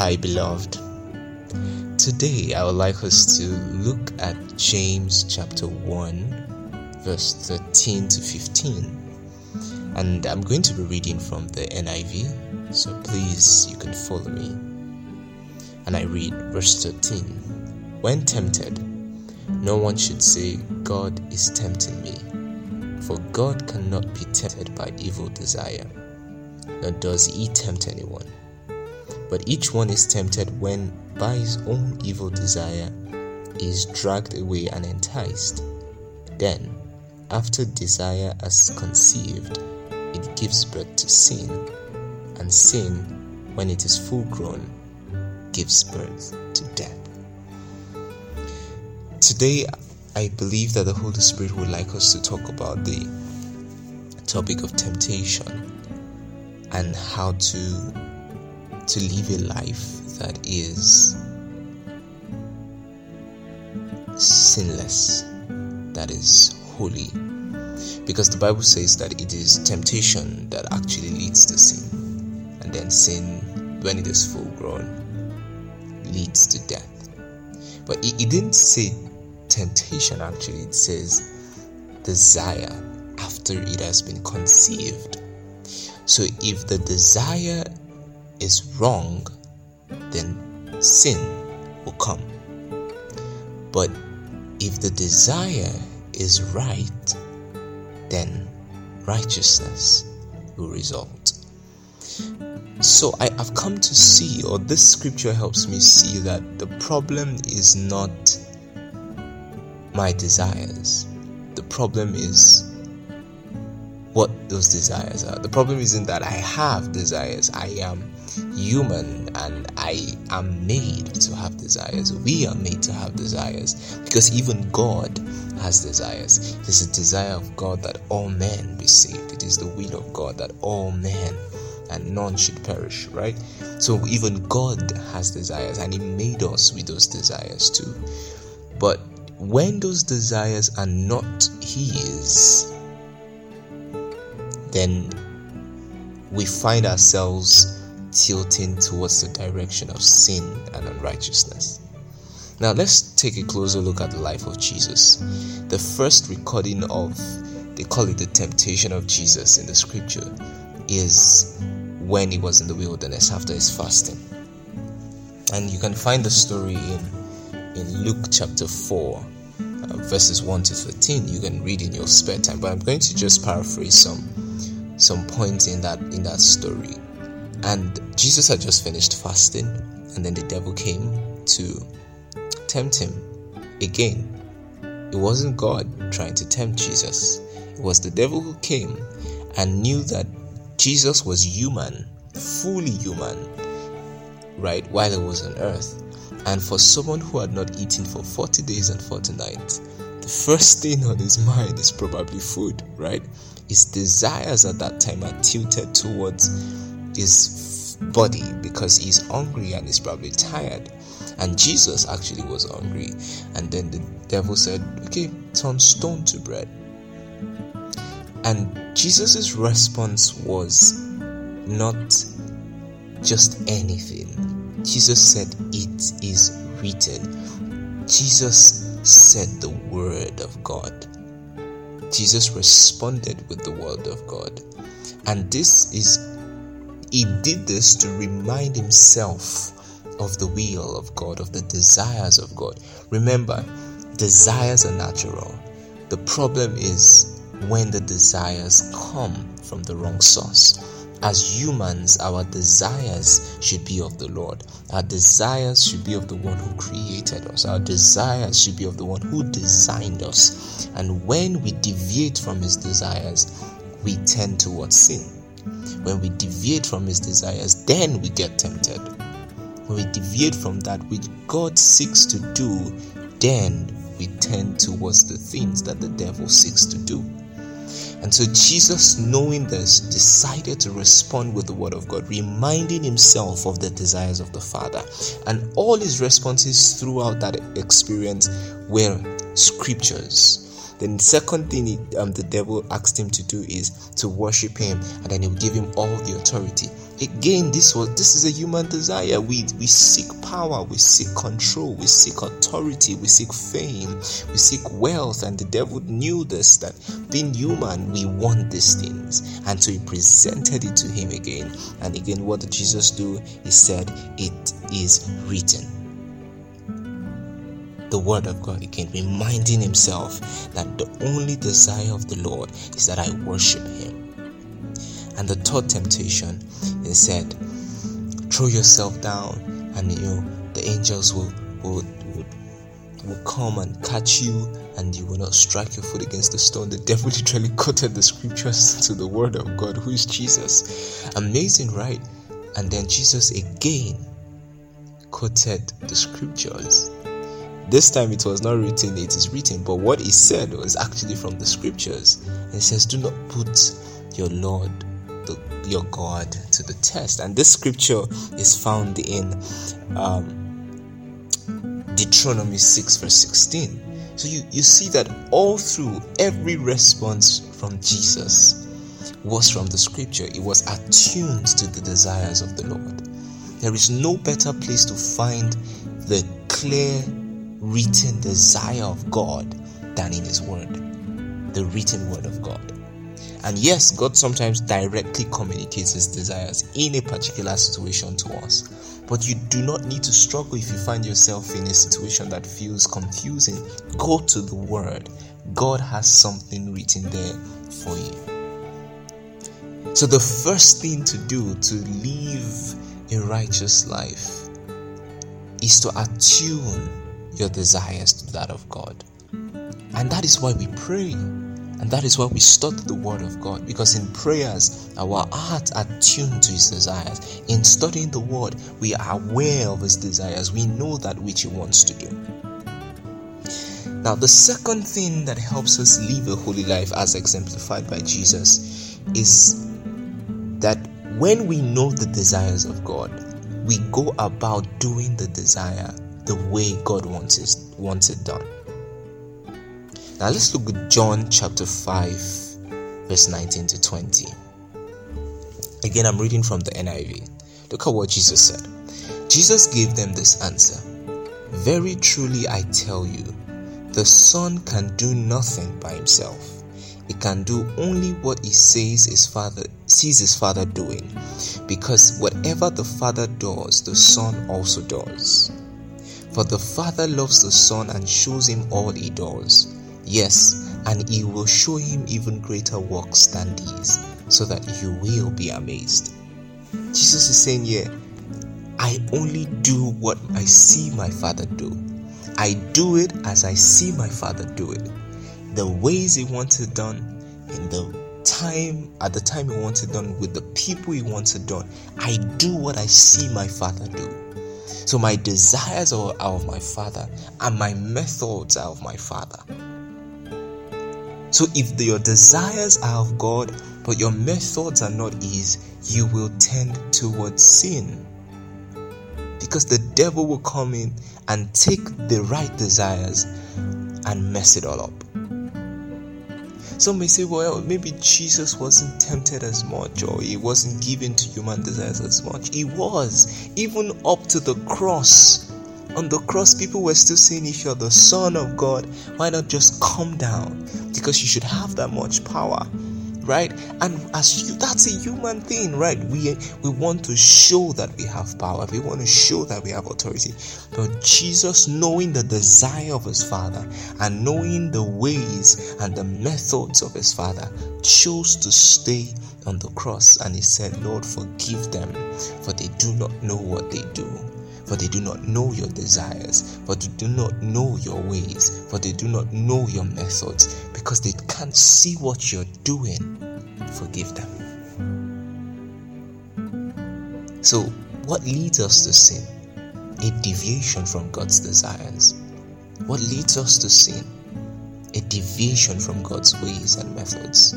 Hi, beloved. Today I would like us to look at James chapter 1, verse 13 to 15. And I'm going to be reading from the NIV, so please you can follow me. And I read verse 13 When tempted, no one should say, God is tempting me, for God cannot be tempted by evil desire, nor does he tempt anyone. But each one is tempted when, by his own evil desire, is dragged away and enticed. Then, after desire has conceived, it gives birth to sin, and sin, when it is full grown, gives birth to death. Today, I believe that the Holy Spirit would like us to talk about the topic of temptation and how to to live a life that is sinless, that is holy. Because the Bible says that it is temptation that actually leads to sin, and then sin, when it is full grown, leads to death. But it, it didn't say temptation actually, it says desire after it has been conceived. So if the desire is wrong, then sin will come. But if the desire is right, then righteousness will result. So I, have come to see, or this scripture helps me see, that the problem is not my desires. The problem is what those desires are. The problem isn't that I have desires, I am human and I am made to have desires. We are made to have desires because even God has desires. It is the desire of God that all men be saved, it is the will of God that all men and none should perish, right? So even God has desires and He made us with those desires too. But when those desires are not His, then we find ourselves tilting towards the direction of sin and unrighteousness. Now, let's take a closer look at the life of Jesus. The first recording of, they call it the temptation of Jesus in the scripture, is when he was in the wilderness after his fasting. And you can find the story in, in Luke chapter 4, uh, verses 1 to 13. You can read in your spare time, but I'm going to just paraphrase some some points in that in that story. And Jesus had just finished fasting, and then the devil came to tempt him again. It wasn't God trying to tempt Jesus, it was the devil who came and knew that Jesus was human, fully human, right, while he was on earth. And for someone who had not eaten for 40 days and 40 nights, the first thing on his mind is probably food, right? His desires at that time are tilted towards his body because he's hungry and he's probably tired. And Jesus actually was hungry. And then the devil said, Okay, turn stone to bread. And Jesus' response was not just anything. Jesus said, It is written. Jesus said the word of God. Jesus responded with the word of God. And this is, he did this to remind himself of the will of God, of the desires of God. Remember, desires are natural. The problem is when the desires come from the wrong source. As humans, our desires should be of the Lord. Our desires should be of the one who created us. Our desires should be of the one who designed us. And when we deviate from his desires, we tend towards sin. When we deviate from his desires, then we get tempted. When we deviate from that which God seeks to do, then we tend towards the things that the devil seeks to do. And so Jesus, knowing this, decided to respond with the word of God, reminding himself of the desires of the Father. And all his responses throughout that experience were scriptures. Then the second thing he, um, the devil asked him to do is to worship him, and then he will give him all the authority. Again, this was this is a human desire. We we seek power, we seek control, we seek authority, we seek fame, we seek wealth, and the devil knew this that being human, we want these things, and so he presented it to him again. And again, what did Jesus do? He said, It is written the word of God again, reminding himself that the only desire of the Lord is that I worship him. And the third temptation, he said, throw yourself down, and you know the angels will will will, will come and catch you, and you will not strike your foot against the stone. The devil literally quoted the scriptures to the word of God, who is Jesus. Amazing, right? And then Jesus again quoted the scriptures this time it was not written, it is written, but what he said was actually from the scriptures. It says, Do not put your Lord, the, your God, to the test. And this scripture is found in um, Deuteronomy 6, verse 16. So you, you see that all through every response from Jesus was from the scripture, it was attuned to the desires of the Lord. There is no better place to find the clear written desire of God than in His Word, the written Word of God. And yes, God sometimes directly communicates His desires in a particular situation to us. But you do not need to struggle if you find yourself in a situation that feels confusing. Go to the Word. God has something written there for you. So, the first thing to do to live a righteous life is to attune your desires to that of God. And that is why we pray. And that is why we study the Word of God. Because in prayers, our hearts are tuned to His desires. In studying the Word, we are aware of His desires. We know that which He wants to do. Now, the second thing that helps us live a holy life, as exemplified by Jesus, is that when we know the desires of God, we go about doing the desire the way God wants it, wants it done. Now let's look at John chapter 5, verse 19 to 20. Again, I'm reading from the NIV. Look at what Jesus said. Jesus gave them this answer Very truly, I tell you, the Son can do nothing by himself. He can do only what he says his father sees his father doing, because whatever the Father does, the Son also does. For the Father loves the Son and shows him all he does. Yes, and he will show him even greater works than these, so that you will be amazed. Jesus is saying here, I only do what I see my Father do. I do it as I see my Father do it. The ways He wants it done, in the time, at the time He wants it done, with the people He wants it done. I do what I see my Father do. So my desires are of my Father, and my methods are of my Father. So if your desires are of God, but your methods are not His, you will tend towards sin. Because the devil will come in and take the right desires and mess it all up. Some may say, well, maybe Jesus wasn't tempted as much or he wasn't given to human desires as much. He was, even up to the cross. On the cross, people were still saying, if you're the Son of God, why not just come down? Because you should have that much power right? And as you that's a human thing right? We we want to show that we have power. We want to show that we have authority. But jesus knowing the desire of his father and knowing the ways and the methods of his father chose to stay on the cross. And he said lord forgive them for they do not know what they do for they do not know your desires, for they do not know your ways, for they do not know your methods, because they can't see what you're doing. Forgive them. So, what leads us to sin? A deviation from God's desires. What leads us to sin? A deviation from God's ways and methods.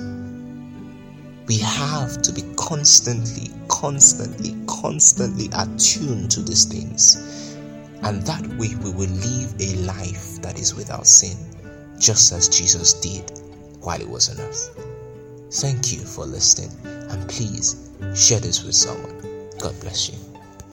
We have to be constantly, constantly, constantly attuned to these things. And that way we will live a life that is without sin, just as Jesus did while he was on earth. Thank you for listening, and please share this with someone. God bless you.